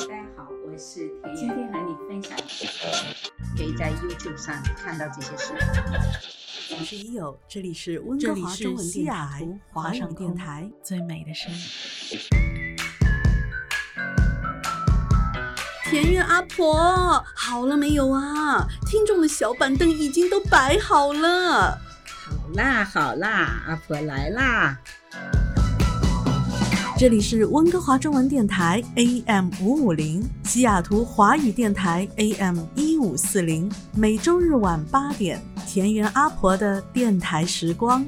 大家好，我是田今天和你分享，可以在 YouTube 上看到这些视频。我是一友，这里是温哥华中文电台华上电台最美的声音。田园阿婆，好了没有啊？听众的小板凳已经都摆好了。好啦好啦，阿婆来啦。这里是温哥华中文电台 AM 五五零，西雅图华语电台 AM 一五四零，每周日晚八点，田园阿婆的电台时光。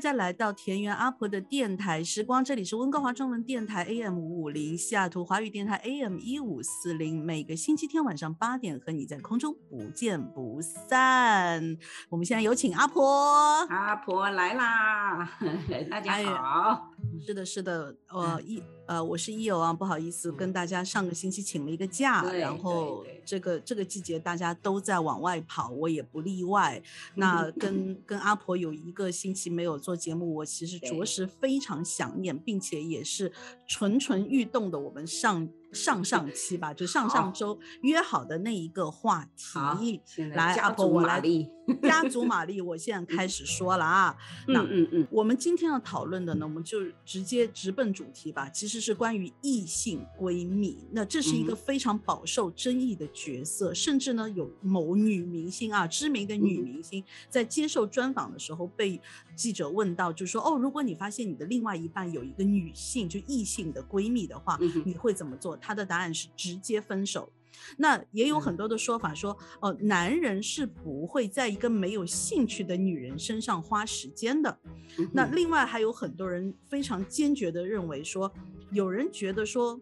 家来到田园阿婆的电台时光，这里是温哥华中文电台 AM 五五零，西雅图华语电台 AM 一五四零，每个星期天晚上八点和你在空中不见不散。我们现在有请阿婆，阿婆来啦，大家好。是的，是的，呃，一呃，我是一友啊，不好意思，跟大家上个星期请了一个假，然后这个这个季节大家都在往外跑，我也不例外。那跟跟阿婆有一个星期没有做节目，我其实着实非常想念，并且也是蠢蠢欲动的。我们上。上上期吧，就上上周约好的那一个话题，来阿婆我来家 族玛丽，我现在开始说了啊。那嗯嗯，我们今天要讨论的呢，我们就直接直奔主题吧。其实是关于异性闺蜜，那这是一个非常饱受争议的角色，甚至呢有某女明星啊，知名的女明星在接受专访的时候被记者问到，就说哦，如果你发现你的另外一半有一个女性就异性的闺蜜的话，你会怎么做？他的答案是直接分手。那也有很多的说法说，哦，男人是不会在一个没有兴趣的女人身上花时间的。那另外还有很多人非常坚决的认为说，有人觉得说，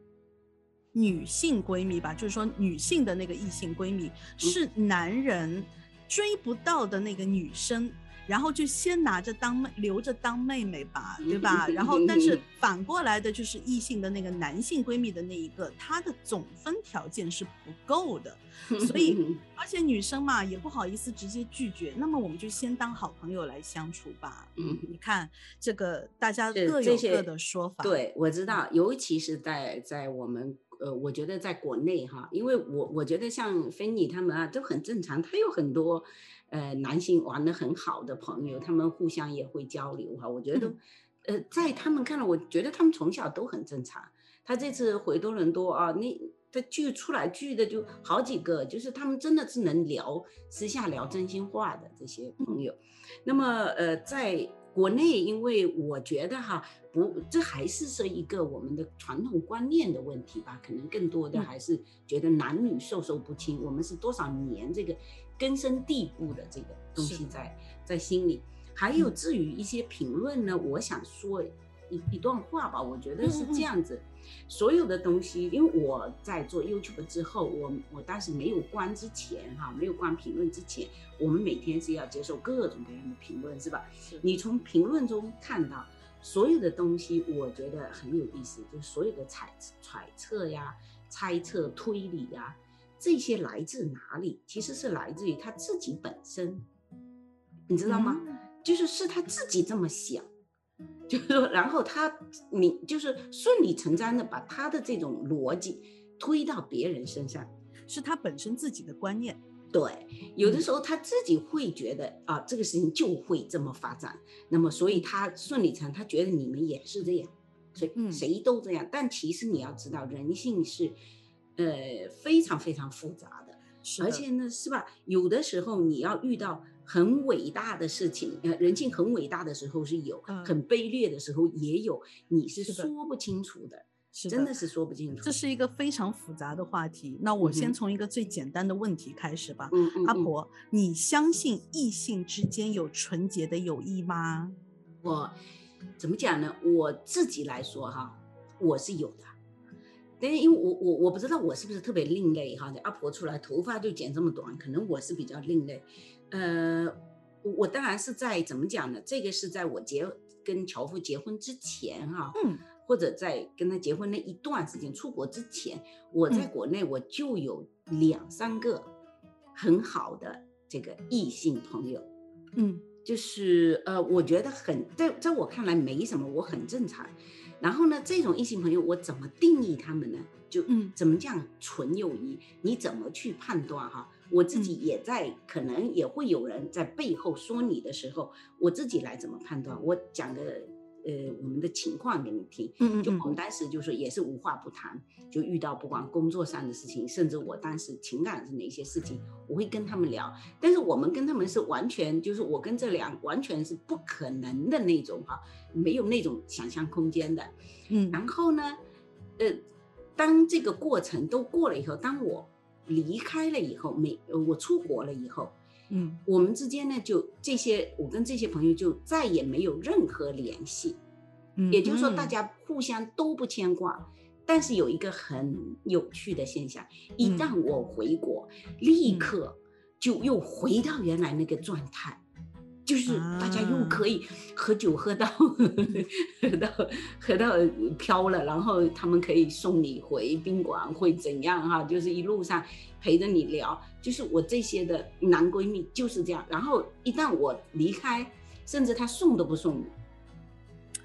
女性闺蜜吧，就是说女性的那个异性闺蜜是男人追不到的那个女生。然后就先拿着当妹，留着当妹妹吧，对吧？然后，但是反过来的就是异性的那个男性闺蜜的那一个，她的总分条件是不够的，所以而且女生嘛也不好意思直接拒绝，那么我们就先当好朋友来相处吧。嗯，你看这个大家各有各的说法。对，我知道，尤其是在在我们呃，我觉得在国内哈，因为我我觉得像芬妮他们啊都很正常，他有很多。呃，男性玩的很好的朋友，他们互相也会交流哈。我觉得，呃，在他们看来，我觉得他们从小都很正常。他这次回多伦多啊，那他聚出来聚的就好几个，就是他们真的是能聊，私下聊真心话的这些朋友。那么，呃，在。国内，因为我觉得哈，不，这还是是一个我们的传统观念的问题吧，可能更多的还是觉得男女授受不亲，我们是多少年这个根深蒂固的这个东西在在心里。还有至于一些评论呢，我想说。一一段话吧，我觉得是这样子，所有的东西，因为我在做 YouTube 之后，我我当时没有关之前哈，没有关评论之前，我们每天是要接受各种各样的评论，是吧？是。你从评论中看到所有的东西，我觉得很有意思，就是所有的揣揣测呀、猜测、推理呀，这些来自哪里？其实是来自于他自己本身，你知道吗？就是是他自己这么想。就是说，然后他你就是顺理成章的把他的这种逻辑推到别人身上，是他本身自己的观念。对，有的时候他自己会觉得啊，这个事情就会这么发展，那么所以他顺理成，他觉得你们也是这样，所以谁都这样。但其实你要知道，人性是呃非常非常复杂的，而且呢，是吧？有的时候你要遇到。很伟大的事情，呃，人性很伟大的时候是有，很卑劣的时候也有，你是说不清楚的，真的是说不清楚。这是一个非常复杂的话题。那我先从一个最简单的问题开始吧。嗯嗯。阿婆，你相信异性之间有纯洁的友谊吗？我怎么讲呢？我自己来说哈，我是有的。但是因为我我我不知道我是不是特别另类哈。阿婆出来头发就剪这么短，可能我是比较另类。呃，我当然是在怎么讲呢？这个是在我结跟樵夫结婚之前哈，嗯，或者在跟他结婚那一段时间出国之前，我在国内我就有两三个很好的这个异性朋友，嗯，就是呃，我觉得很在在我看来没什么，我很正常。然后呢，这种异性朋友我怎么定义他们呢？就嗯怎么讲纯友谊？你怎么去判断哈？我自己嗯也在，可能也会有人在背后说你的时候，我自己来怎么判断？我讲个呃我们的情况给你听。嗯嗯就我们当时就是也是无话不谈，就遇到不管工作上的事情，甚至我当时情感上的一些事情，我会跟他们聊。但是我们跟他们是完全就是我跟这两完全是不可能的那种哈，没有那种想象空间的。嗯然后呢，呃，当这个过程都过了以后，当我离开了以后，没呃我出国了以后，嗯。我们之间呢就这些，我跟这些朋友就再也没有任何联系。嗯，也就是说，大嗯。家互相都不牵挂。但是有一个很有趣的现象，一嗯旦我回国，立嗯。刻就又回到原来那个状态，就是大家又啊可以喝酒喝到喝到喝到飘了，然后他们可以送你回宾馆，会怎样哈？就是一路上陪着你聊，就是我这些的男闺蜜就是这样。然后一旦我离开，甚至他送都不送我。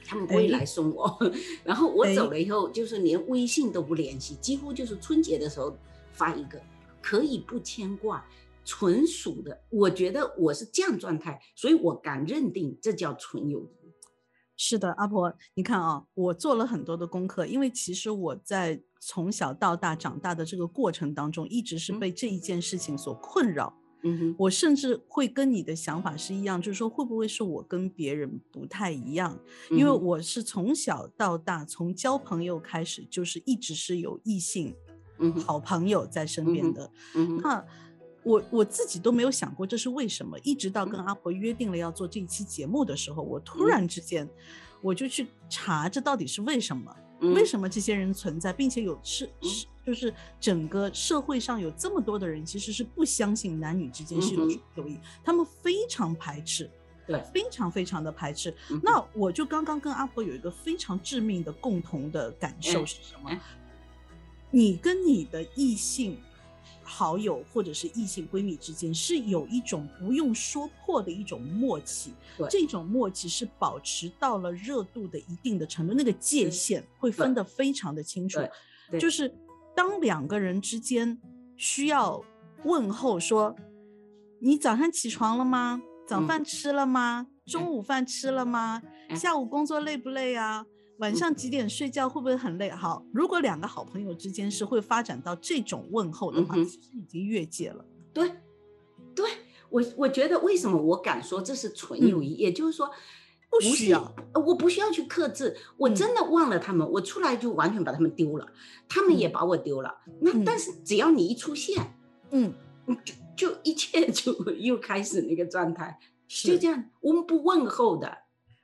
他们不会哎来送我，然后我哎走了以后，就是连微信都不联系，几乎就是春节的时候发一个，可以不牵挂，纯属的。我觉得我是这样状态，所以我敢认定这叫纯友谊。是的，阿婆，你看啊，我做了很多的功课，因为其实我在从小到大长大的这个过程当中，一直是嗯被这一件事情所困扰。嗯哼，我甚至会跟你的想法是一样，就是说会不会是我跟别人不太一样？因为我是从小到大，从交朋友开始，就是一直是有异性嗯好朋友在身边的。嗯哼，那我我自己都没有想过这是为什么，一直到跟嗯阿婆约定了要做这一期节目的时候，我突嗯然之间我就去查这到底是为什么。为？什么这些人存在，并且有是嗯是就是整个社会上有这么多的人其实是不相信男女之间是有友谊，他们非常排斥，对，非常非常的排斥。嗯那我就刚刚跟阿婆有一个非常致命的共同的感受哎是什么哎？你跟你的异性好友或者是异性闺蜜之间是有一种不用说破的一种默契，这种默契是保持到了热度的一定的程度，那个界限会分得非常的清楚就是当两个人之间需要问候说：“你早上起床了吗？早嗯饭吃了吗？中午饭吃了吗？哎下午工作累不累啊？晚嗯上几点睡觉？会不会很累？”好，如果两个好朋友之间是会发展到这种问候的话，嗯其实已经越界了。对，对我我觉得为什么我敢说这是纯友谊，也就是说。不需要，呃我不需要去克制，我嗯真的忘了他们，我出来就完全把他们丢了，他们也嗯把我丢了。那嗯但是只要你一出现，嗯，嗯就就一切就 又开始那个状态，就这样，我们不问候的，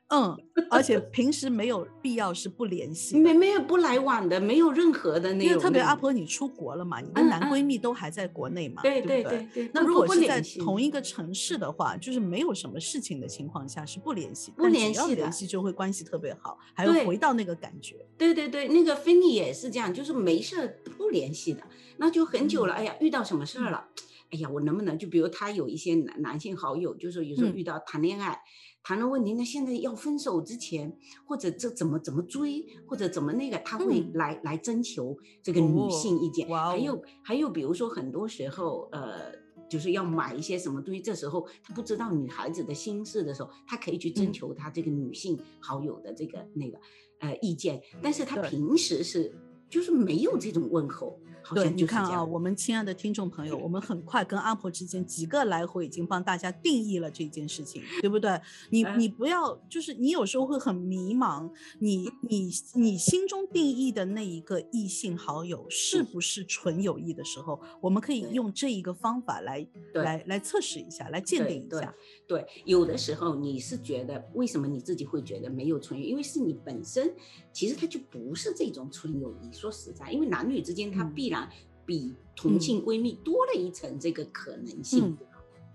嗯，而且平时没有必要是不联系。没没有不来往的，没有任何的那种因为特别阿婆，你出国了嘛，你的嗯男闺嗯蜜都还在国内嘛，对对对对对，那如果是在同一个城市的话，就是没有什么事情的情况下是不联系，不联系的联系就会关系特别好，还会对回到那个感觉。对对对，那个芬妮也是这样，就是没事儿不联系的，那就很久了。哎呀，遇到什么事儿了？哎呀，我能不能？就比如他有一些男男性好友，就是有时候嗯。遇到谈恋爱。谈了问题，那现在要分手之前，或者这怎么怎么追，或者怎么那个，他会嗯。来、来征求这个女哦性意见。还有还有，比如说很多时候，呃，就是要买一些什么东西，这时候他不知道女孩子的心事的时候，他可以去征嗯。求他这个女性好友的这个那个呃意见，但是他平时是就是没有这种问候，好对，你看啊。我们亲爱的听众朋友，我们很快跟阿婆之间几个来回已经帮大家定义了这件事情，对不对？你嗯你不要，就是你有时候会很迷茫，你你你心中定义的那一个异性好友是不是纯友谊的时候，我们可以用这一个方法来来来测试一下，来鉴定一下。对，有的时候你是觉得，为什么你自己会觉得没有纯友谊？因为是你本身其实它就不是这种纯友谊。说实在，因为男女之间它嗯。必然比同性闺蜜多了一层这个可能性，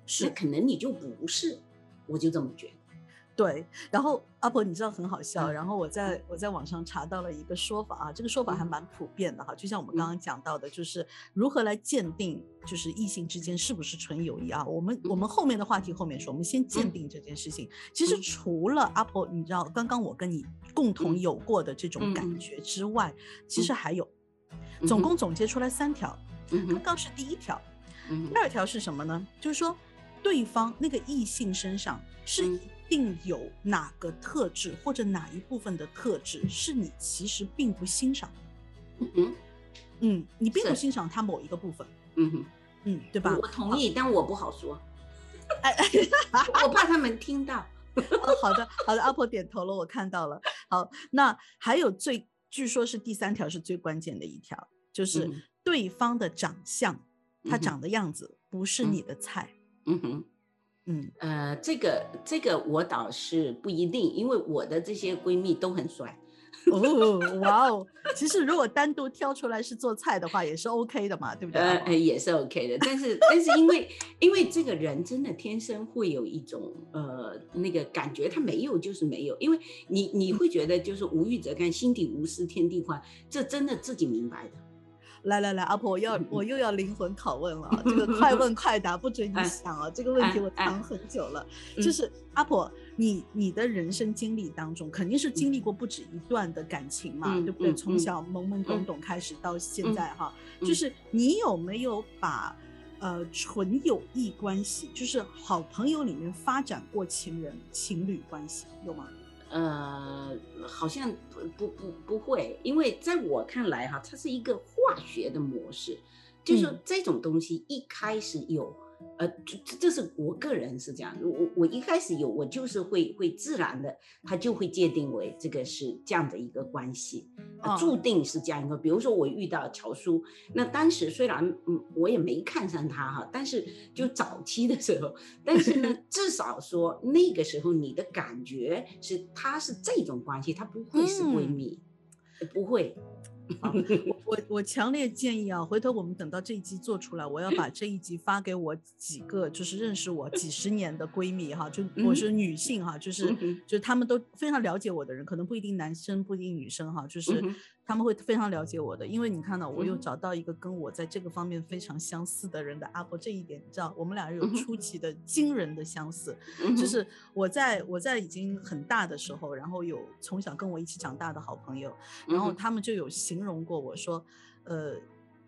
是。可能你就不是，我就这么觉得。对，然后阿婆，你知道很好笑。然后我在我在网上查到了一个说法啊，这个说法还蛮普遍的哈。就像我们刚刚讲到的，就是如何来鉴定，就是异性之间是不是纯友谊啊？我们我们后面的话题后面说，我们先鉴定这件事情。其实除了阿婆，你知道刚刚我跟你共同有过的这种感觉之外，其实还有，总共总结出来三条。刚刚是第一条，第二条是什么呢？就是说对方那个异性身上是。定有哪个特质或者哪一部分的特质是你其实并不欣赏，嗯嗯，你并不欣赏他某一个部分，嗯哼，嗯，对吧？我同意，但我不好说，哎，我怕他们听到。好的，好的，阿婆点头了，我看到了。好，那还有最，据说是第三条是最关键的一条，就是对方的长相，他长的样子不是你的菜，嗯哼。嗯呃，这个这个我倒是不一定，因为我的这些闺蜜都很帅。哦，哇哦！其实如果单独挑出来是做菜的话，也是 OK 的嘛，对不对？呃，也是 OK 的。但是但是因为因为这个人真的天生会有一种呃那个感觉，他没有就是没有，因为你你会觉得就是无欲则刚，心底无私天地宽，这真的自己明白的。来来来，阿婆，我要我又要灵魂拷问了，这个快问快答，不准你想啊！这个问题我藏很久了，就是阿婆，你你的人生经历当中，肯定是经历过不止一段的感情嘛，对不对？从小懵懵懂懂开始到现在哈，就是你有没有把呃纯友谊关系，就是好朋友里面发展过情人情侣关系，有吗？呃，好像不不不不会，因为在我看来哈，它是一个化学的模式，就是这种东西一开始有。呃，这这是我个人是这样，我我一开始有，我就是会会自然的，他就会界定为这个是这样的一个关系，注定是这样一个。比如说我遇到乔叔，那当时虽然嗯我也没看上他哈，但是就早期的时候，但是呢，至少说那个时候你的感觉是他是这种关系，他不会是闺蜜，不会。我我我强烈建议啊，回头我们等到这一集做出来，我要把这一集发给我几个就是认识我几十年的闺蜜哈，就我是女性哈，就是就他们都非常了解我的人，可能不一定男生不一定女生哈，就是。他们会非常了解我的，因为你看到我又找到一个跟我在这个方面非常相似的人的阿婆，这一点你知道，我们俩有出奇的惊人的相似。就是我在我在已经很大的时候，然后有从小跟我一起长大的好朋友，然后他们就有形容过我说，呃，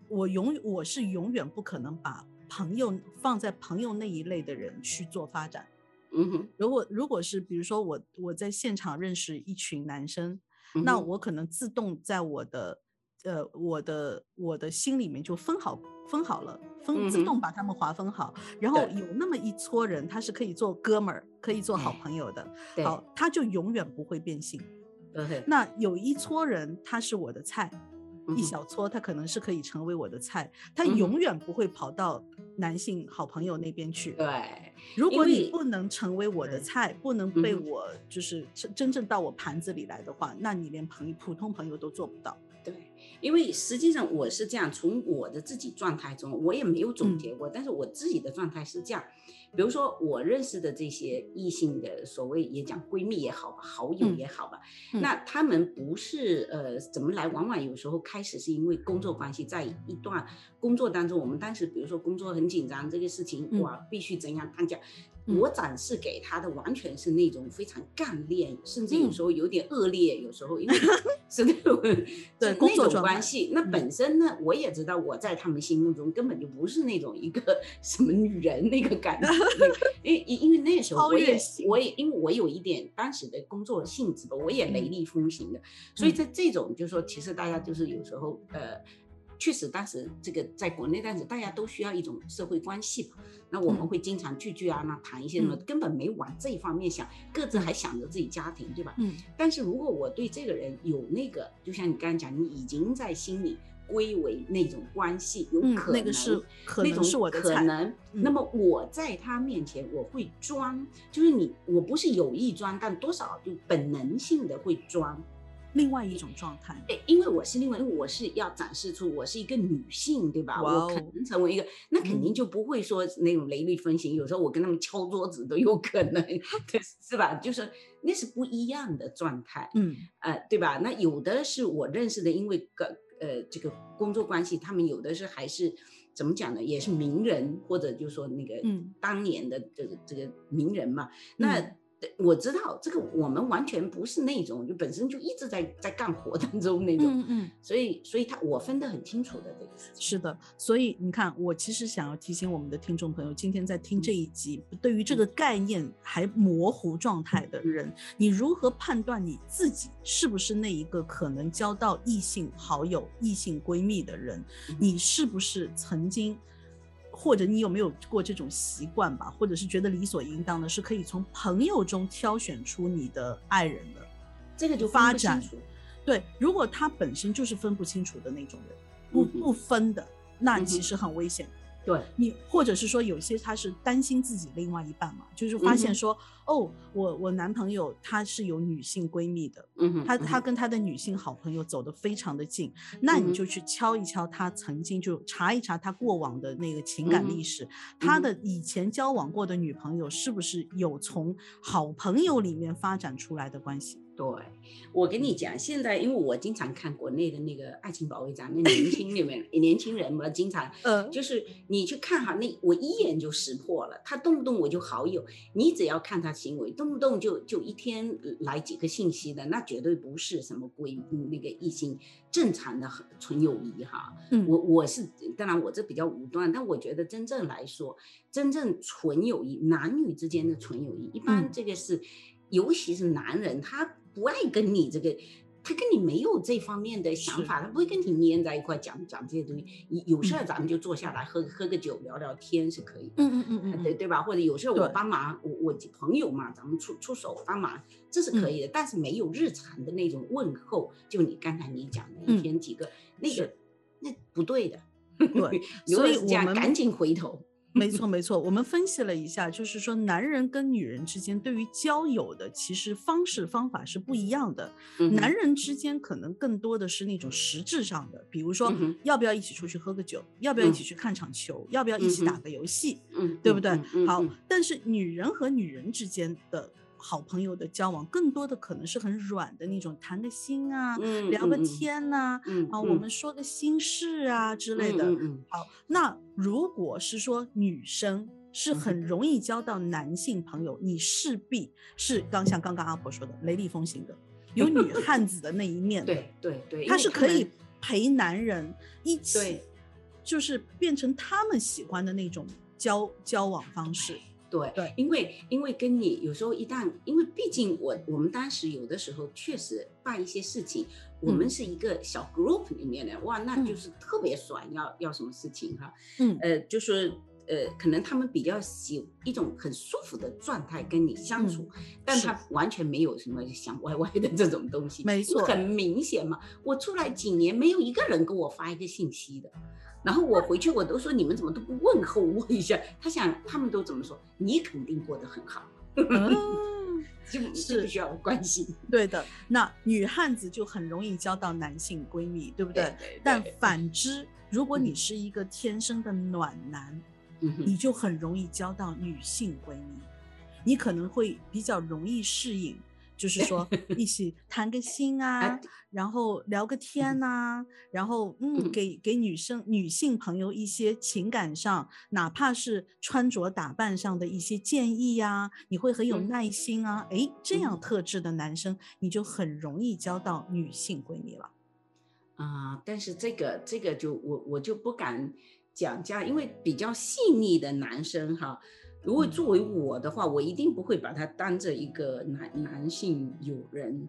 我永我是永远不可能把朋友放在朋友那一类的人去做发展。嗯哼，如果如果是比如说我我在现场认识一群男生。那我可能自动在我的，呃，我的我的心里面就分好分好了，分自动把他们划分好，然后有那么一撮人，他是可以做哥们儿，可以做好朋友的，好，他就永远不会变性。那有一撮人，他是我的菜。一小撮，他可能是可以成为我的菜，他永远不会跑到男性好朋友那边去。对，如果你不能成为我的菜，不能被我就是真正到我盘子里来的话，那你连朋普通朋友都做不到。对，因为实际上我是这样，从我的自己状态中，我也没有总结过，但是我自己的状态是这样。比如说我认识的这些异性的所谓也讲闺蜜也好吧，好友也好吧，那他们不是呃怎么来？往往有时候开始是因为工作关系，在一段工作当中，我们当时比如说工作很紧张，这个事情哇必须怎样他讲。我展示给他的完全是那种非常干练，甚至有时候有点恶劣，有时候因为 是那种对那种关系。那本身呢，我也知道我在他们心目中根本就不是那种一个 什么女人那个感觉，因因因为那时候我也我也因为我有一点当时的工作性质吧，我也雷厉风行的，所以在这种就是说，其实大家就是有时候呃。确实，当时这个在国内，但是大家都需要一种社会关系嘛。那我们会经常聚聚啊，那谈一些什么，根本没往这一方面想，各自还想着自己家庭，对吧？嗯。但是如果我对这个人有那个，就像你刚刚讲，你已经在心里归为那种关系，有可能，那个是可能是我的可能。那么我在他面前我会装，就是你，我不是有意装，但多少就本能性的会装。另外一种状态。对，因为我是另外，因为我是要展示出我是一个女性，对吧？我可能成为一个，那肯定就不会说那种雷厉风行。有时候我跟他们敲桌子都有可能，是吧？就是那是不一样的状态，嗯，呃，对吧？那有的是我认识的，因为个呃这个工作关系，他们有的是还是怎么讲呢？也是名人，或者就说那个当年的这个这个名人嘛，那。我知道这个，我们完全不是那种就本身就一直在在干活当中那种，嗯嗯，所以所以他我分得很清楚的这个是的，所以你看，我其实想要提醒我们的听众朋友，今天在听这一集，对于这个概念还模糊状态的人，你如何判断你自己是不是那一个可能交到异性好友、异性闺蜜的人？你是不是曾经？或者你有没有过这种习惯吧？或者是觉得理所应当的，是可以从朋友中挑选出你的爱人的，这个就发展。对，如果他本身就是分不清楚的那种人，不不分的，那其实很危险。对。你，或者是说有些他是担心自己另外一半嘛，就是发现说，哦，我我男朋友他是有女性闺蜜的，嗯他他跟他的女性好朋友走得非常的近，那你就去敲一敲他曾经就查一查他过往的那个情感历史，他的以前交往过的女朋友是不是有从好朋友里面发展出来的关系？对，我跟你讲，现在因为我经常看国内的那个爱情保卫战，那年轻里面 年轻人嘛，经常，嗯，就是你去看哈，那我一眼就识破了，他动不动我就好友，你只要看他行为，动不动就就一天来几个信息的，那绝对不是什么闺那个异性正常的纯友谊哈。嗯，我我是当然我这比较武断，但我觉得真正来说，真正纯友谊，男女之间的纯友谊，一般这个是，尤其是男人他。不爱跟你这个，他跟你没有这方面的想法，他不会跟你黏在一块讲讲这些东西。有事儿咱们就坐下来喝喝个酒聊聊天是可以。嗯嗯嗯嗯，对对吧？或者有事儿我帮忙，我我朋友嘛，咱们出出手帮忙，这是可以的。但是没有日常的那种问候，就你刚才你讲的一天几个，那个那不对的。对，所以我们赶紧回头。没错，没错。我们分析了一下，就是说，男人跟女人之间对于交友的其实方式方法是不一样的。男人之间可能更多的是那种实质上的，比如说要不要一起出去喝个酒，要不要一起去看场球，要不要一起打个游戏，对不对？好，但是女人和女人之间的。好朋友的交往，更多的可能是很软的那种，谈个心啊，聊个天呐，啊，我们说个心事啊之类的。好，那如果是说女生是很容易交到男性朋友，你势必是刚像刚刚阿婆说的雷厉风行的，有女汉子的那一面。对对对，他是可以陪男人一起，就是变成他们喜欢的那种交交往方式。对，因为因为跟你有时候一旦，因为毕竟我我们当时有的时候确实办一些事情，我们是一个小 group 里面的，哇，那就是特别爽，要要什么事情哈，嗯，呃，就是呃，可能他们比较喜一种很舒服的状态跟你相处，但他。完全没有什么想歪歪的这种东西，没错，很明显嘛，我出来几年没有一个人给我发一个信息的。然后我回去，我都说你们怎么都不问候我一下？他想他们都怎么说？你肯定过得很好，就是需要关心。对的，那女汉子就很容易交到男性闺蜜，对不对？但反之，如果你是一个天生的暖男，你就很容易交到女性闺蜜，你可能会比较容易适应。就是说一起 谈个心啊，然后聊个天呐，然后嗯，给给女生女性朋友一些情感上，哪怕是穿着打扮上的一些建议呀，你会很有耐心啊，哎，这样特质的男生，你就很容易交到女性闺蜜了。啊，但是这个这个就我我就不敢讲价，因为比较细腻的男生哈。如果作为我的话，我一定不会把他当着一个男男性友人，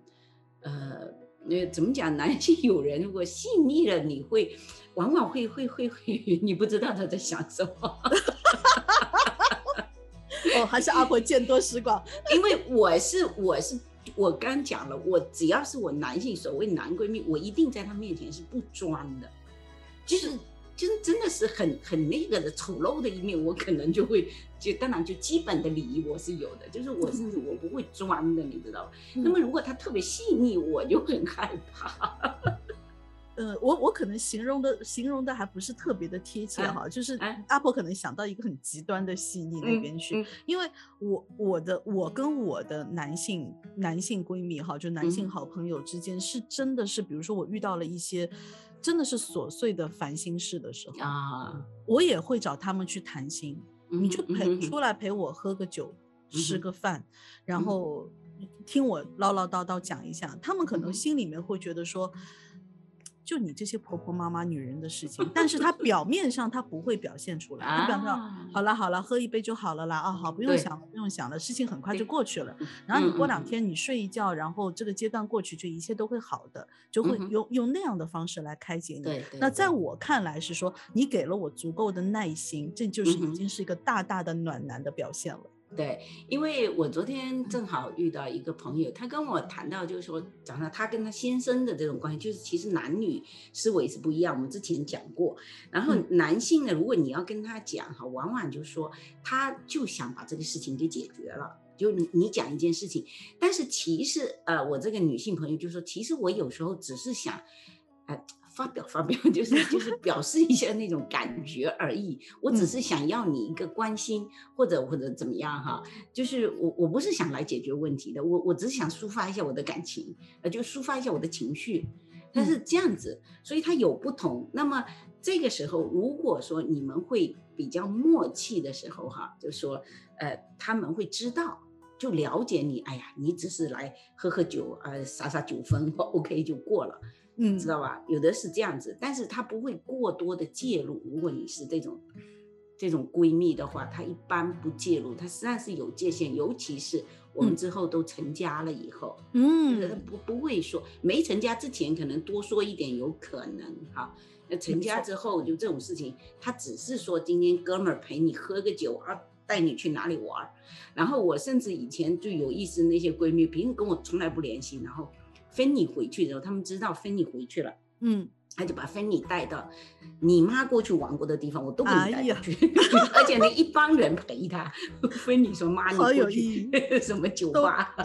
呃，那怎么讲？男性友人如果细腻了，你会往往会会会会，你不知道他在想什么。哦，还是阿婆见多识广，因为我是我是我刚讲了，我只要是我男性所谓男闺蜜，我一定在他面前是不装的，就是。就是真的是很很那个的丑陋的一面，我可能就会就当然就基本的礼仪我是有的，就是我甚至我不会装的，你知道。那么如果他特别细腻，我就很害怕。呃，我我可能形容的形容的还不是特别的贴切哈，就是阿婆可能想到一个很极端的细腻那边去，因为我我的我跟我的男性男性闺蜜哈，就男性好朋友之间是真的是，比如说我遇到了一些真的是琐碎的烦心事的时候。啊，我也会找他们去谈心，你就陪出来陪我喝个酒吃个饭，然后听我唠唠叨叨讲一下，他们可能心里面会觉得说。就你这些婆婆妈妈女人的事情，但是她 表面上她不会表现出来，她表面上好了好了，喝一杯就好了啦，啊好，不用想了不用想了，事情很快就过去了。然后你过两天你睡一觉，然后这个阶段过去，就一切都会好的，就会用用那样的方式来开解你。那在我看来是说，你给了我足够的耐心，这就是已经是一个大大的暖男的表现了。对，因为我昨天正好遇到一个朋友，他跟我谈到，就是说讲到他跟他先生的这种关系，就是其实男女思维是不一样。我们之前讲过，然后男性呢，如果你要跟他讲哈，往往就说他就想把这个事情给解决了，就你你讲一件事情，但是其实呃，我这个女性朋友就说，其实我有时候只是想，呃。发表发表，就是就是表示一下那种感觉而已。我只是想要你一个关心，或者或者怎么样哈。就是我我不是想来解决问题的，我我只是想抒发一下我的感情，呃，就抒发一下我的情绪。他是这样子，所以它有不同。那么这个时候，如果说你们会比较默契的时候哈，就说呃，他们会知道，就了解你。哎呀，你只是来喝喝酒，呃，撒撒酒疯，OK 就过了。嗯，知道吧？有的是这样子，但是他不会过多的介入。如果你是这种这种闺蜜的话，她一般不介入，她实际上是有界限。尤其是我们之后都成家了以后，嗯，她不不会说没成家之前可能多说一点有可能哈。那成家之后就这种事情，她只是说今天哥们儿陪你喝个酒啊，带你去哪里玩儿。然后我甚至以前最有意思那些闺蜜，平时跟我从来不联系，然后。芬妮回去的时候，他们知道芬妮回去了，嗯，他就把芬妮带到你妈过去玩过的地方，我都给你带过去，而且呢，一帮人陪他。芬妮说：“妈，你过去 什么酒吧？”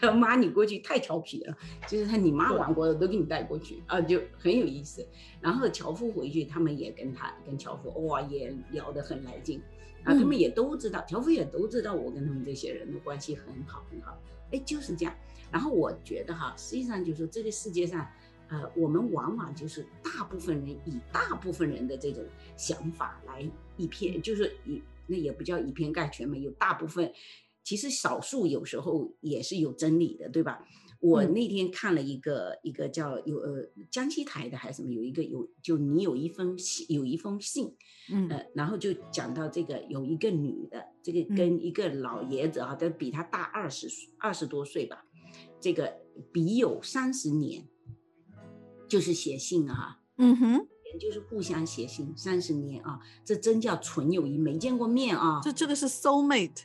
他说：“妈，你过去太调皮了，就是他你妈玩过的都给你带过去。啊，就很有意思。”然后樵夫回去，他们也跟他跟樵夫哇也聊得很来劲，啊，他们也都知道，樵夫也都知道我跟他们这些人的关系很好很好，哎，就是这样。然后我觉得哈，实际上就是说这个世界上，呃，我们往往就是大部分人以大部分人的这种想法来以偏，就是以那也不叫以偏概全嘛，有大部分，其实少数有时候也是有真理的，对吧？我那天看了一个一个叫有呃江西台的还是什么，有一个有就你有一封信有一封信，嗯，呃，然后就讲到这个有一个女的，这个跟一个老爷子啊，都比他大二十二十多岁吧。这个笔友三十年，就是写信啊，嗯哼，就是互相写信三十年啊，这真叫纯友谊，没见过面啊，这这个是 soul mate，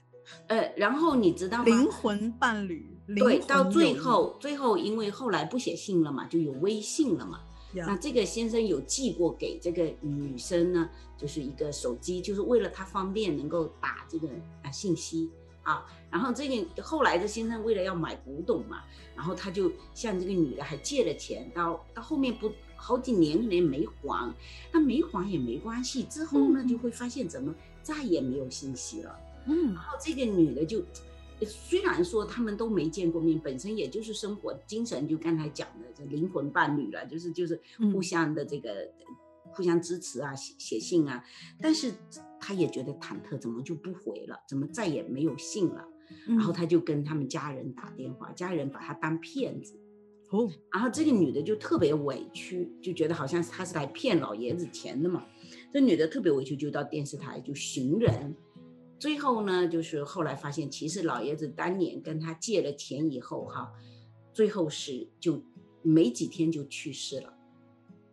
呃，然后你知道吗？灵魂伴侣，对，到最后，最后因为后来不写信了嘛，就有微信了嘛，那这个先生有寄过给这个女生呢，就是一个手机，就是为了她方便能够打这个啊信息。啊，然后这个后来这先生为了要买古董嘛，然后他就向这个女的还借了钱，到到后面不好几年可能没还，那没还也没关系，之后呢就会发现怎么再也没有信息了。嗯，然后这个女的就虽然说他们都没见过面，本身也就是生活精神就刚才讲的这灵魂伴侣了，就是就是互相的这个。互相支持啊，写写信啊，但是他也觉得忐忑，怎么就不回了？怎么再也没有信了？然后他就跟他们家人打电话，家人把他当骗子，哦，然后这个女的就特别委屈，就觉得好像他是来骗老爷子钱的嘛。这女的特别委屈，就到电视台就寻人，最后呢，就是后来发现，其实老爷子当年跟他借了钱以后，哈，最后是就没几天就去世了。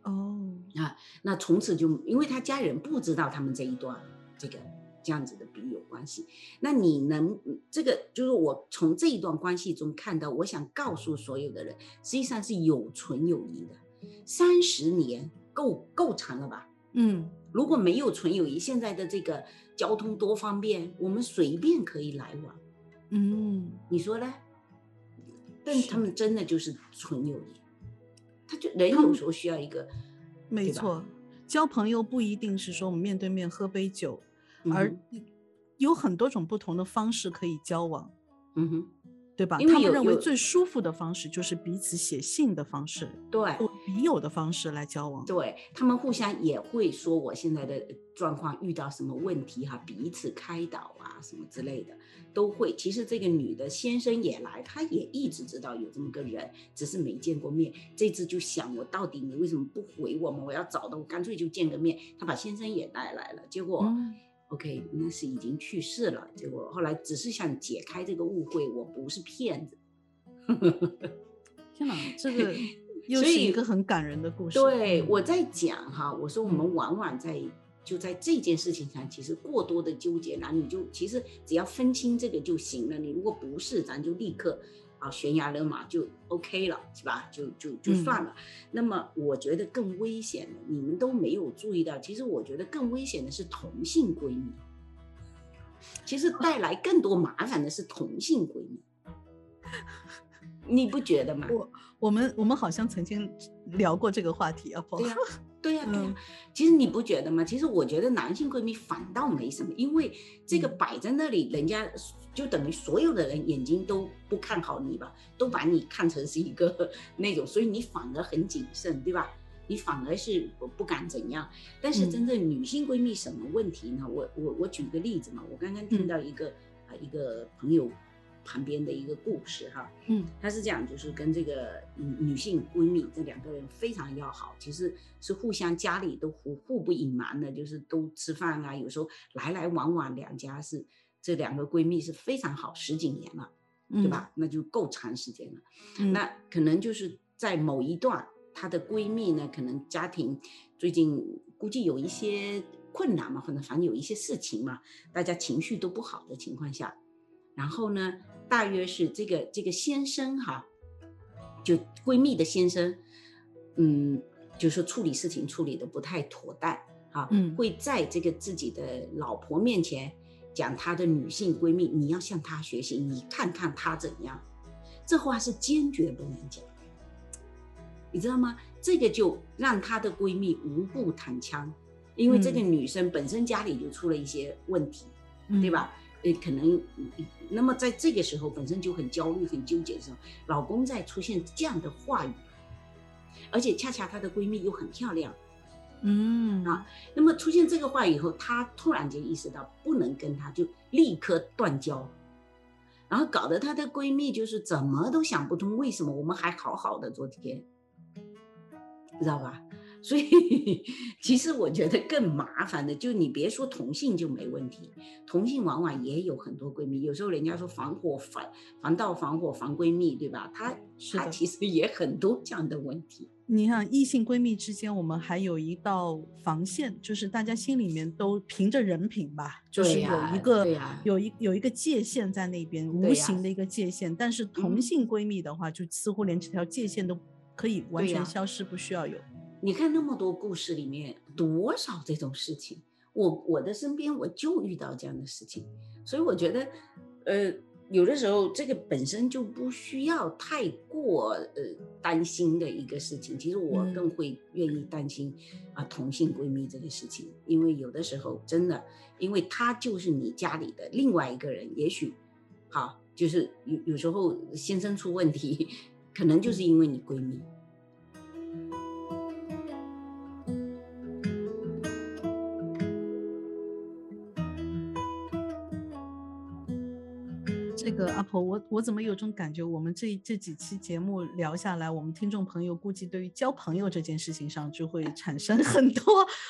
哦啊，那从此就因为他家人不知道他们这一段这个这样子的笔友关系，那你能这个就是我从这一段关系中看到，我想告诉所有的人，实际上是有纯友谊的，三十年够够长了吧？嗯，如果没有纯友谊，现在的这个交通多方便，我们随便可以来往。嗯，你说呢？但他们真的就是纯友谊，他就人有时候需要一个，没错，交朋友不一定是说我们面对面喝杯酒，而有很多种不同的方式可以交往。嗯哼。对吧？他们认为最舒服的方式就是彼此写信的方式，对，笔友的方式来交往。对他们互相也会说我现在的状况遇到什么问题哈，彼此开导啊什么之类的都会。其实这个女的先生也来，他也一直知道有这么个人，只是没见过面。这次就想我到底你为什么不回我吗？我要找的，我干脆就见个面。他把先生也带来了，结果。OK，那是已经去世了。结果后来只是想解开这个误会，我不是骗子。天哪，这个又是一个很感人的故事。对，我在讲哈，我说我们往往在就在这件事情上，其实过多的纠结男女，就其实只要分清这个就行了。你如果不是，咱就立刻。啊，悬崖勒马就 OK 了，是吧？就就就算了。那么我觉得更危险的，你们都没有注意到。其实我觉得更危险的是同性闺蜜。其实带来更多麻烦的是同性闺蜜，你不觉得吗？我我们我们好像曾经聊过这个话题啊，对呀，对呀，对呀。其实你不觉得吗？其实我觉得男性闺蜜反倒没什么，因为这个摆在那里，人家。就等于所有的人眼睛都不看好你吧，都把你看成是一个 那种，所以你反而很谨慎，对吧？你反而是不不敢怎样。但是真正女性闺蜜什么问题呢？我我我举个例子嘛，我刚刚听到一个啊一个朋友旁边的一个故事哈，嗯，他是讲就是跟这个女性闺蜜这两个人非常要好，其实是互相家里都互互不隐瞒的，就是都吃饭啊，有时候来来往往两家是。这两个闺蜜是非常好，十几年了，对吧？那就够长时间了。那可能就是在某一段，她的闺蜜呢，可能家庭最近估计有一些困难嘛，或者反正有一些事情嘛，大家情绪都不好的情况下，然后呢，大约是这个这个先生哈，就闺蜜的先生，嗯，就说处理事情处理的不太妥当，哈，会在这个自己的老婆面前。讲她的女性闺蜜，你要向她学习，你看看她怎样，这话是坚决不能讲，你知道吗？这个就让她的闺蜜无故躺枪，因为这个女生本身家里就出了一些问题，对吧？呃，可能那么在这个时候本身就很焦虑、很纠结的时候，老公在出现这样的话语，而且恰恰她的闺蜜又很漂亮。嗯啊，那么出现这个话以后，她突然间意识到不能跟他就立刻断交，然后搞得她的闺蜜就是怎么都想不通，为什么我们还好好的昨天，知道吧？所以其实我觉得更麻烦的，就你别说同性就没问题，同性往往也有很多闺蜜，有时候人家说防火防防盗防火防闺蜜，对吧？她她其实也很多这样的问题。你看，异性闺蜜之间，我们还有一道防线，就是大家心里面都凭着人品吧，就是有一个有一有一个界限在那边，无形的一个界限。但是同性闺蜜的话，就似乎连这条界限都可以完全消失，不需要有。你看那么多故事里面，多少这种事情，我我的身边我就遇到这样的事情，所以我觉得，呃。有的时候，这个本身就不需要太过呃担心的一个事情。其实我更会愿意担心啊同性闺蜜这个事情，因为有的时候真的，因为她就是你家里的另外一个人，也许，好，就是有有时候先生出问题，可能就是因为你闺蜜。阿婆，我我怎么有种感觉？我们这这几期节目聊下来，我们听众朋友估计对于交朋友这件事情上就会产生 很多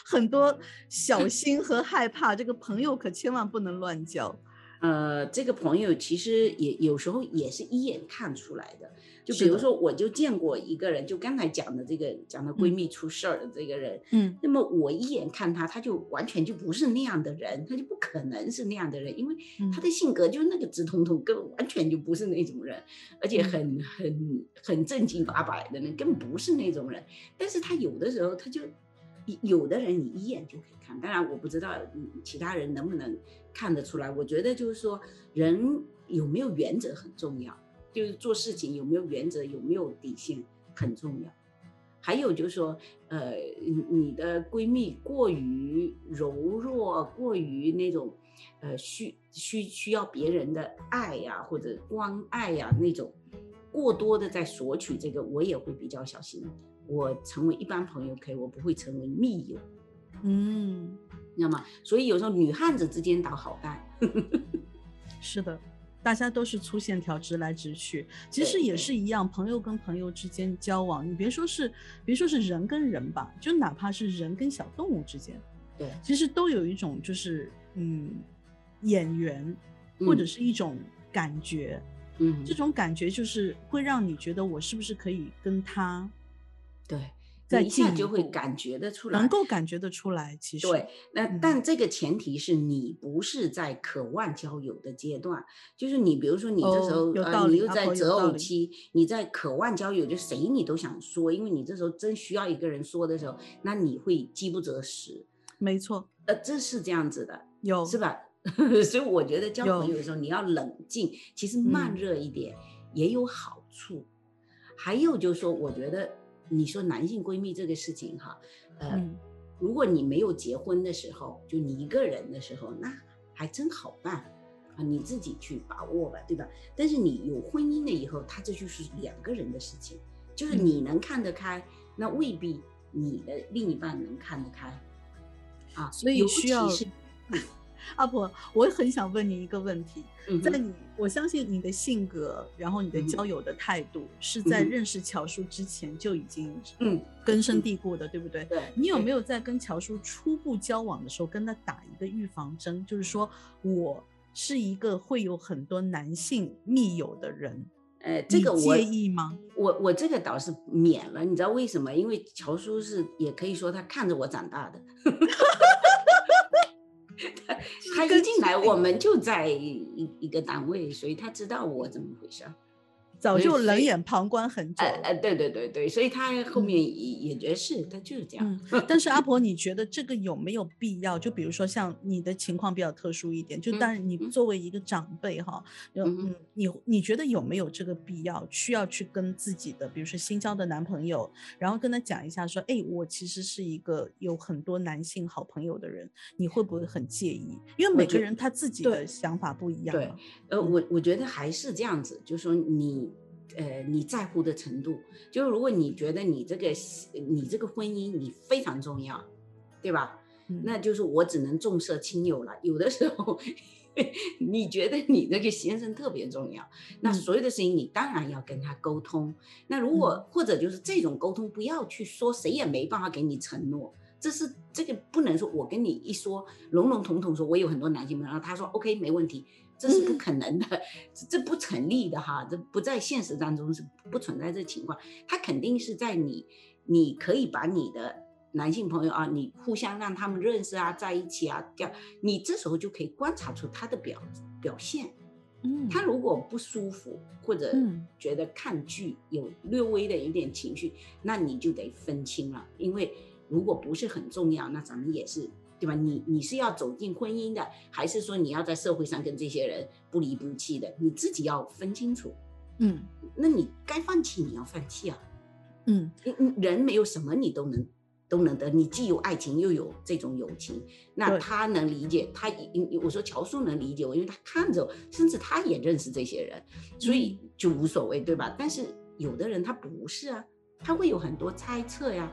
很多小心和害怕。这个朋友可千万不能乱交。呃，这个朋友其实也有时候也是一眼看出来的。就比如说，我就见过一个人，就刚才讲的这个讲的闺蜜出事儿的这个人，嗯，那么我一眼看他，他就完全就不是那样的人，他就不可能是那样的人，因为他的性格就是那个直通通，根本完全就不是那种人，而且很很很正经八百的，那根本不是那种人。但是他有的时候他就有的人你一眼就可以看，当然我不知道其他人能不能看得出来。我觉得就是说，人有没有原则很重要，就是做事情有没有原则，有没有底线很重要。还有就是说，呃，你的闺蜜过于柔弱，过于那种，呃，需需需要别人的爱呀，或者关爱呀那种，过多的在索取这个，我也会比较小心。我成为一般朋友可以，我不会成为密友，嗯，你知道吗？所以有时候女汉子之间倒好干，是的，大家都是粗线条，直来直去。其实也是一样，朋友跟朋友之间交往，你别说是，别说是人跟人吧，就哪怕是人跟小动物之间，对，其实都有一种就是嗯，眼缘或者是一种感觉，嗯，这种感觉就是会让你觉得我是不是可以跟他。对，一下就会感觉得出来，能够感觉得出来。其实对，那但这个前提是你不是在渴望交友的阶段，就是你比如说你这时候呃，你又在择偶期，你在渴望交友，就谁你都想说，因为你这时候真需要一个人说的时候，那你会饥不择食。没错，呃，这是这样子的，有是吧？所以我觉得交朋友的时候你要冷静，其实慢热一点也有好处。还有就是说，我觉得。你说男性闺蜜这个事情哈，呃，如果你没有结婚的时候，就你一个人的时候，那还真好办啊，你自己去把握吧，对吧？但是你有婚姻了以后，它这就是两个人的事情，就是你能看得开，那未必你的另一半能看得开啊，所以需要。阿婆，我很想问你一个问题，在你，我相信你的性格，然后你的交友的态度，是在认识乔叔之前就已经嗯根深蒂固的，对不对？对。你有没有在跟乔叔初步交往的时候，跟他打一个预防针，就是说我是一个会有很多男性密友的人？呃，这个我介意吗？我我这个倒是免了，你知道为什么？因为乔叔是也可以说他看着我长大的。他一进来，我们就在一一个单位，所以他知道我怎么回事。早就冷眼旁观很久。哎哎，对对对对，所以他后面也也觉得是，他就是这样。但是阿 婆，你觉得这个有没有必要？就比如说像你的情况比较特殊一点，就当然你作为一个长辈哈，嗯，你你觉得有没有这个必要？需要去跟自己的，比如说新交的男朋友，然后跟他讲一下，说，哎，我其实是一个有很多男性好朋友的人，你会不会很介意？因为每个人他自己的想法不一样。对，呃，我我觉得还是这样子，就是说你。呃，你在乎的程度，就是如果你觉得你这个你这个婚姻你非常重要，对吧？那就是我只能重色轻友了。有的时候，你觉得你这个先生特别重要，那所有的事情你当然要跟他沟通。那如果或者就是这种沟通，不要去说，谁也没办法给你承诺。这是这个不能说，我跟你一说笼笼统统说，我有很多男性朋友，他说 OK 没问题。这是不可能的，这不成立的哈，这不在现实当中是不存在这情况。他肯定是在你，你可以把你的男性朋友啊，你互相让他们认识啊，在一起啊，这样，你这时候就可以观察出他的表表现。嗯，他如果不舒服或者觉得抗拒，有略微的有点情绪，那你就得分清了，因为如果不是很重要，那咱们也是。对吧？你你是要走进婚姻的，还是说你要在社会上跟这些人不离不弃的？你自己要分清楚。嗯，那你该放弃你要放弃啊。嗯，人没有什么你都能都能得，你既有爱情又有这种友情，那他能理解他。我说乔叔能理解我，因为他看着，甚至他也认识这些人，所以就无所谓，对吧？但是有的人他不是啊，他会有很多猜测呀。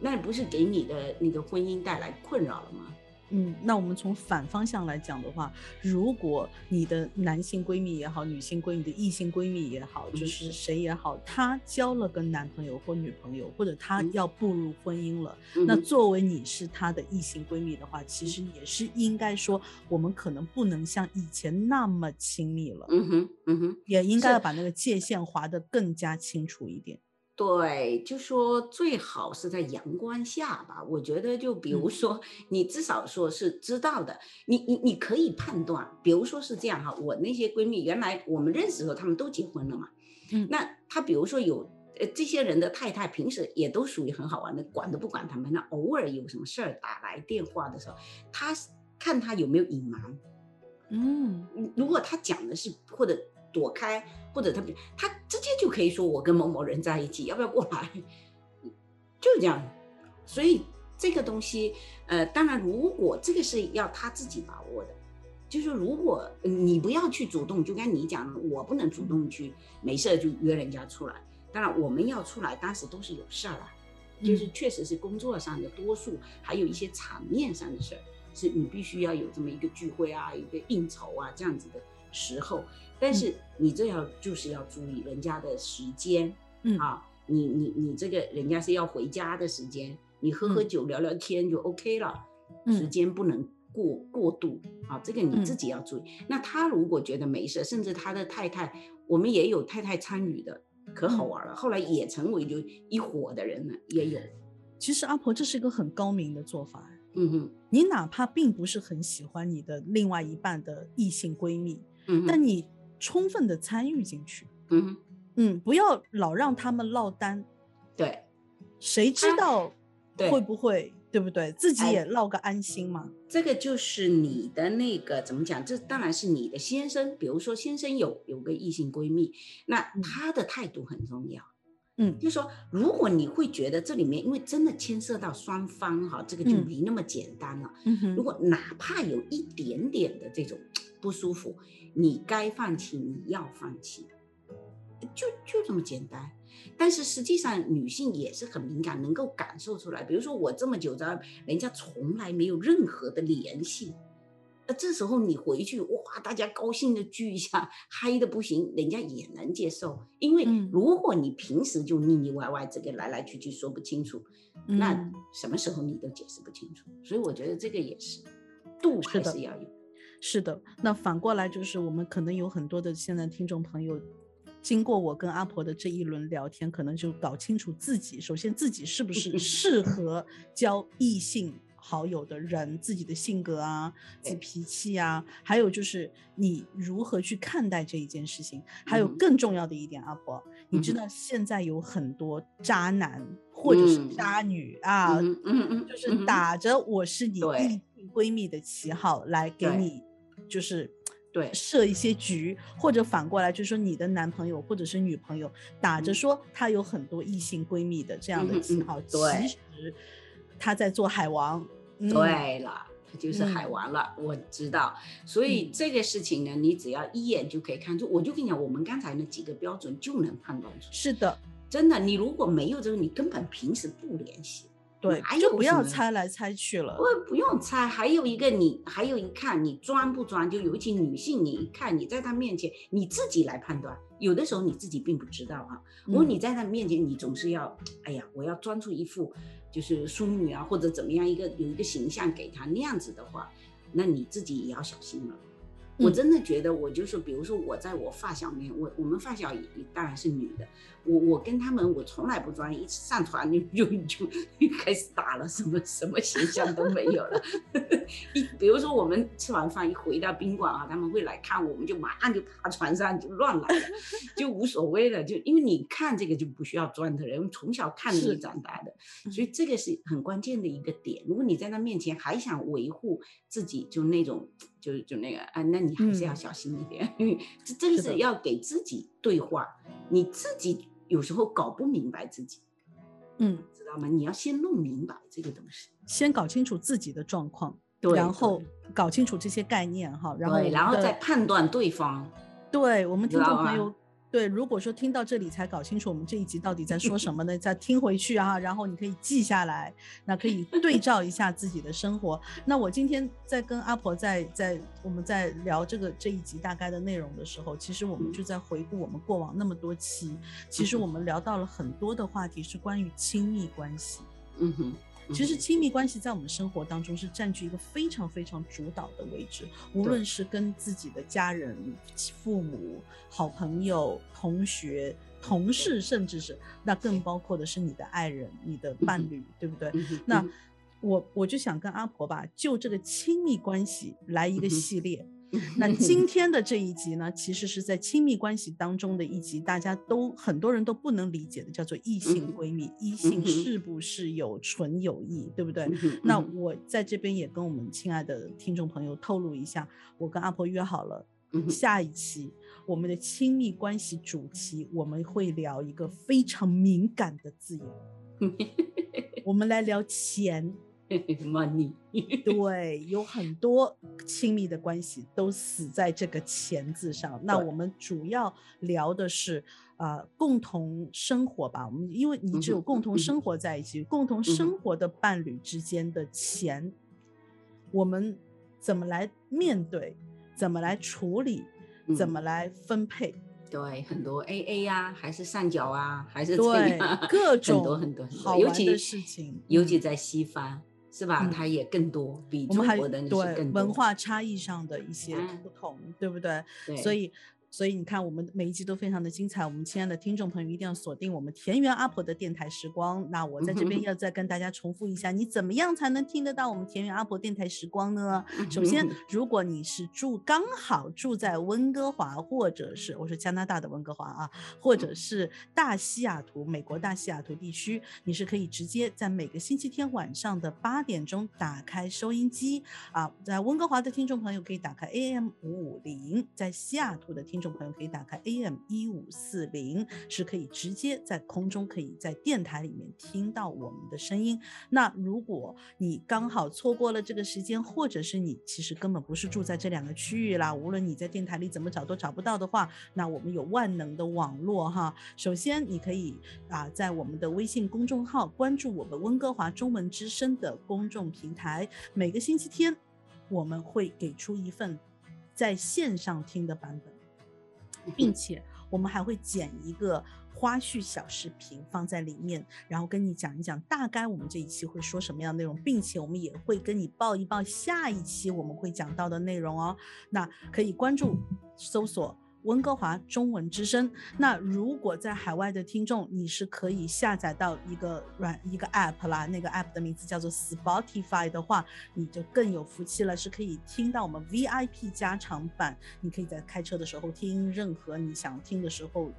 那不是给你的那个婚姻带来困扰了吗？嗯，那我们从反方向来讲的话，如果你的男性闺蜜也好，女性闺蜜的异性闺蜜也好，就是谁也好，她交了个男朋友或女朋友，或者她要步入婚姻了，那作为你是她的异性闺蜜的话，其实也是应该说，我们可能不能像以前那么亲密了。嗯哼，嗯哼，也应该要把那个界限划得更加清楚一点。对，就说最好是在阳光下吧。我觉得，就比如说，你至少说是知道的，你你你可以判断。比如说是这样哈，我那些闺蜜原来我们认识的时候，她们都结婚了嘛。嗯，那她比如说有呃，这些人的太太平时也都属于很好玩的，管都不管他们。那偶尔有什么事儿打来电话的时候，她看她有没有隐瞒。嗯，如果她讲的是或者躲开，或者他他直接就可以说我跟某某人在一起，要不要过来？就是这样。所以这个东西，呃，当然如果这个是要他自己把握的，就是如果你不要去主动，就跟你讲，我不能主动去没事就约人家出来。当然，我们要出来，当时都是有事儿啊，就是确实是工作上的多数，还有一些场面上的事儿，是你必须要有这么一个聚会啊，一个应酬啊这样子的时候。但是你这要就是要注意人家的时间，嗯啊，你你你这个人家是要回家的时间，你喝喝酒聊聊天就 OK 了，时间不能过过度啊，这个你自己要注意。那他如果觉得没事，甚至他的太太，我们也有太太参与的。可好玩了，后来也成为就一伙的人了，也有。其实阿婆这是一个很高明的做法。嗯哼，你哪怕并不是很喜欢你的另外一半的异性闺蜜，嗯，但你充分的参与进去，嗯嗯，不要老让他们落单。对，谁知道会不会？对不对？自己也落个安心嘛。这个就是你的那个怎么讲？这当然是你的先生。比如说，先生有有个异性闺蜜，那他的态度很重要。嗯，就说如果你会觉得这里面，因为真的牵涉到双方哈，这个就没那么简单了。嗯哼。如果哪怕有一点点的这种不舒服，你该放弃，你要放弃，就就这么简单。但是实际上，女性也是很敏感，能够感受出来。比如说，我这么久在，人家从来没有任何的联系，那这时候你回去，哇，大家高兴的聚一下，嗨的不行，人家也能接受。因为如果你平时就腻腻歪歪，这个来来去去说不清楚，那什么时候你都解释不清楚。所以我觉得这个也是度还是要有。是的，那反过来就是，我们可能有很多的现在听众朋友。经过我跟阿婆的这一轮聊天，可能就搞清楚自己，首先自己是不是适合交异性好友的人，自己的性格啊，自脾气啊，还有就是你如何去看待这一件事情。还有更重要的一点，阿婆，你知道现在有很多渣男或者是渣女啊，嗯嗯，就是打着我是你异性闺蜜的旗号来给你，就是。对，设一些局，或者反过来，就是说你的男朋友或者是女朋友打着说他有很多异性闺蜜的这样的旗号，其实他在做海王。对了，他就是海王了，我知道。所以这个事情呢，你只要一眼就可以看出。我就跟你讲，我们刚才那几个标准就能判断出。是的，真的，你如果没有这个，你根本平时不联系。对，就不要猜来猜去了。不，不用猜。还有一个，你还有一看，你装不装？就尤其女性，你一看，你在她面前，你自己来判断。有的时候你自己并不知道啊。如果你在她面前，你总是要，哎呀，我要装出一副就是淑女啊，或者怎么样一个有一个形象给她那样子的话，那你自己也要小心了。我真的觉得，我就是，比如说我在我发小面，我我们发小也当然是女的，我我跟他们，我从来不装，一上船就就就 开始打了，什么什么形象都没有了。一比如说我们吃完饭一回到宾馆啊，他们会来看，我们就马上就爬船上就乱来，就无所谓了，就因为你看这个就不需要装的人，从小看着你长大的，所以这个是很关键的一个点。如果你在他面前还想维护自己，就那种。就就那个啊，那你还是要小心一点，因为这这个是要给自己对话，你自己有时候搞不明白自己，嗯，知道吗？你要先弄明白这个东西，先搞清楚自己的状况，对，然后搞清楚这些概念哈，然后然后再判断对方，对我们听众朋友。对，如果说听到这里才搞清楚我们这一集到底在说什么呢？再听回去啊，然后你可以记下来，那可以对照一下自己的生活。那我今天在跟阿婆在在我们在聊这个这一集大概的内容的时候，其实我们就在回顾我们过往那么多期，其实我们聊到了很多的话题是关于亲密关系。嗯哼。其实亲密关系在我们生活当中是占据一个非常非常主导的位置，无论是跟自己的家人、父母、好朋友、同学、同事，甚至是那更包括的是你的爱人、你的伴侣，对不对？那我我就想跟阿婆吧，就这个亲密关系来一个系列。那今天的这一集呢，其实是在亲密关系当中的一集，大家都很多人都不能理解的，叫做异性闺蜜，异性是不是有纯友谊，对不对？那我在这边也跟我们亲爱的听众朋友透露一下，我跟阿婆约好了，下一期我们的亲密关系主题，我们会聊一个非常敏感的字眼，我们来聊钱。money，对，有很多亲密的关系都死在这个钱字上。那我们主要聊的是啊，共同生活吧。我们因为你只有共同生活在一起，共同生活的伴侣之间的钱，我们怎么来面对？怎么来处理？怎么来分配？对，很多 A A 呀，还是上缴啊，还是对各种很多很多好玩的事情，尤其在西方。是吧？它也更多，比中国的对文化差异上的一些不同，对不对？所以。所以你看，我们每一集都非常的精彩。我们亲爱的听众朋友一定要锁定我们田园阿婆的电台时光。那我在这边要再跟大家重复一下，你怎么样才能听得到我们田园阿婆电台时光呢？首先，如果你是住刚好住在温哥华，或者是我说加拿大的温哥华啊，或者是大西雅图，美国大西雅图地区，你是可以直接在每个星期天晚上的八点钟打开收音机啊。在温哥华的听众朋友可以打开 AM 五五零，在西雅图的听。听众朋友可以打开 AM 一五四零，是可以直接在空中，可以在电台里面听到我们的声音。那如果你刚好错过了这个时间，或者是你其实根本不是住在这两个区域啦，无论你在电台里怎么找都找不到的话，那我们有万能的网络哈。首先你可以啊，在我们的微信公众号关注我们温哥华中文之声的公众平台，每个星期天我们会给出一份在线上听的版本。并且我们还会剪一个花絮小视频放在里面，然后跟你讲一讲大概我们这一期会说什么样内容，并且我们也会跟你报一报下一期我们会讲到的内容哦。那可以关注搜索。温哥华中文之声。那如果在海外的听众，你是可以下载到一个软一个 app 啦，那个 app 的名字叫做 Spotify 的话，你就更有福气了，是可以听到我们 VIP 加长版。你可以在开车的时候听，任何你想听的时候。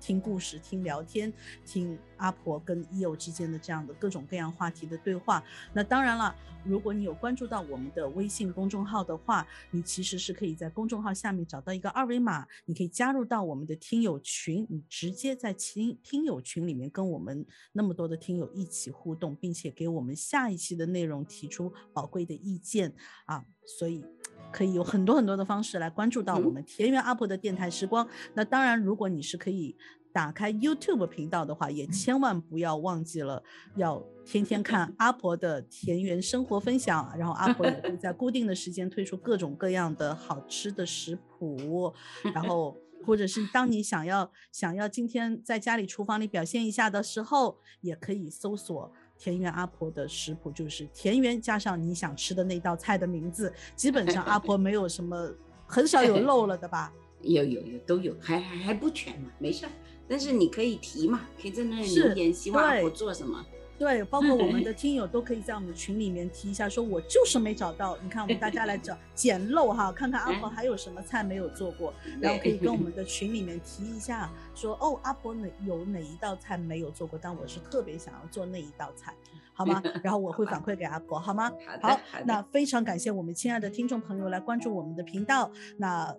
听故事、听聊天、听阿婆跟伊友之间的这样的各种各样话题的对话。那当然了，如果你有关注到我们的微信公众号的话，你其实是可以在公众号下面找到一个二维码，你可以加入到我们的听友群，你直接在听听友群里面跟我们那么多的听友一起互动，并且给我们下一期的内容提出宝贵的意见啊。所以可以有很多很多的方式来关注到我们田园阿婆的电台时光。那当然，如果你是可以打开 YouTube 频道的话，也千万不要忘记了要天天看 阿婆的田园生活分享。然后阿婆也会在固定的时间推出各种各样的好吃的食谱。然后或者是当你想要想要今天在家里厨房里表现一下的时候，也可以搜索。田园阿婆的食谱就是田园加上你想吃的那道菜的名字，基本上阿婆没有什么，很少有 漏了的吧？有有有都有，还还还不全嘛，没事儿。但是你可以提嘛，可以在那里留言，希望阿婆做什么。对，包括我们的 听友都可以在我们群里面提一下，说我就是没找到。你看，我们大家来找 捡漏哈，看看阿婆还有什么菜没有做过，然后可以跟我们的 群里面提一下，说哦，阿婆哪有哪一道菜没有做过，但我是特别想要做那一道菜，好吗？然后我会反馈给阿婆，好吗？好，那非常感谢我们亲爱的听众朋友来关注我们的频道。那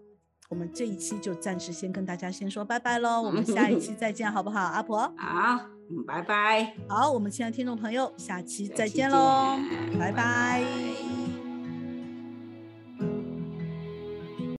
我们这一期就暂时先跟大家先说拜拜喽，我们下一期再见，好不好？阿婆，好。拜拜，好，我们亲爱的听众朋友，下期再见喽，拜拜。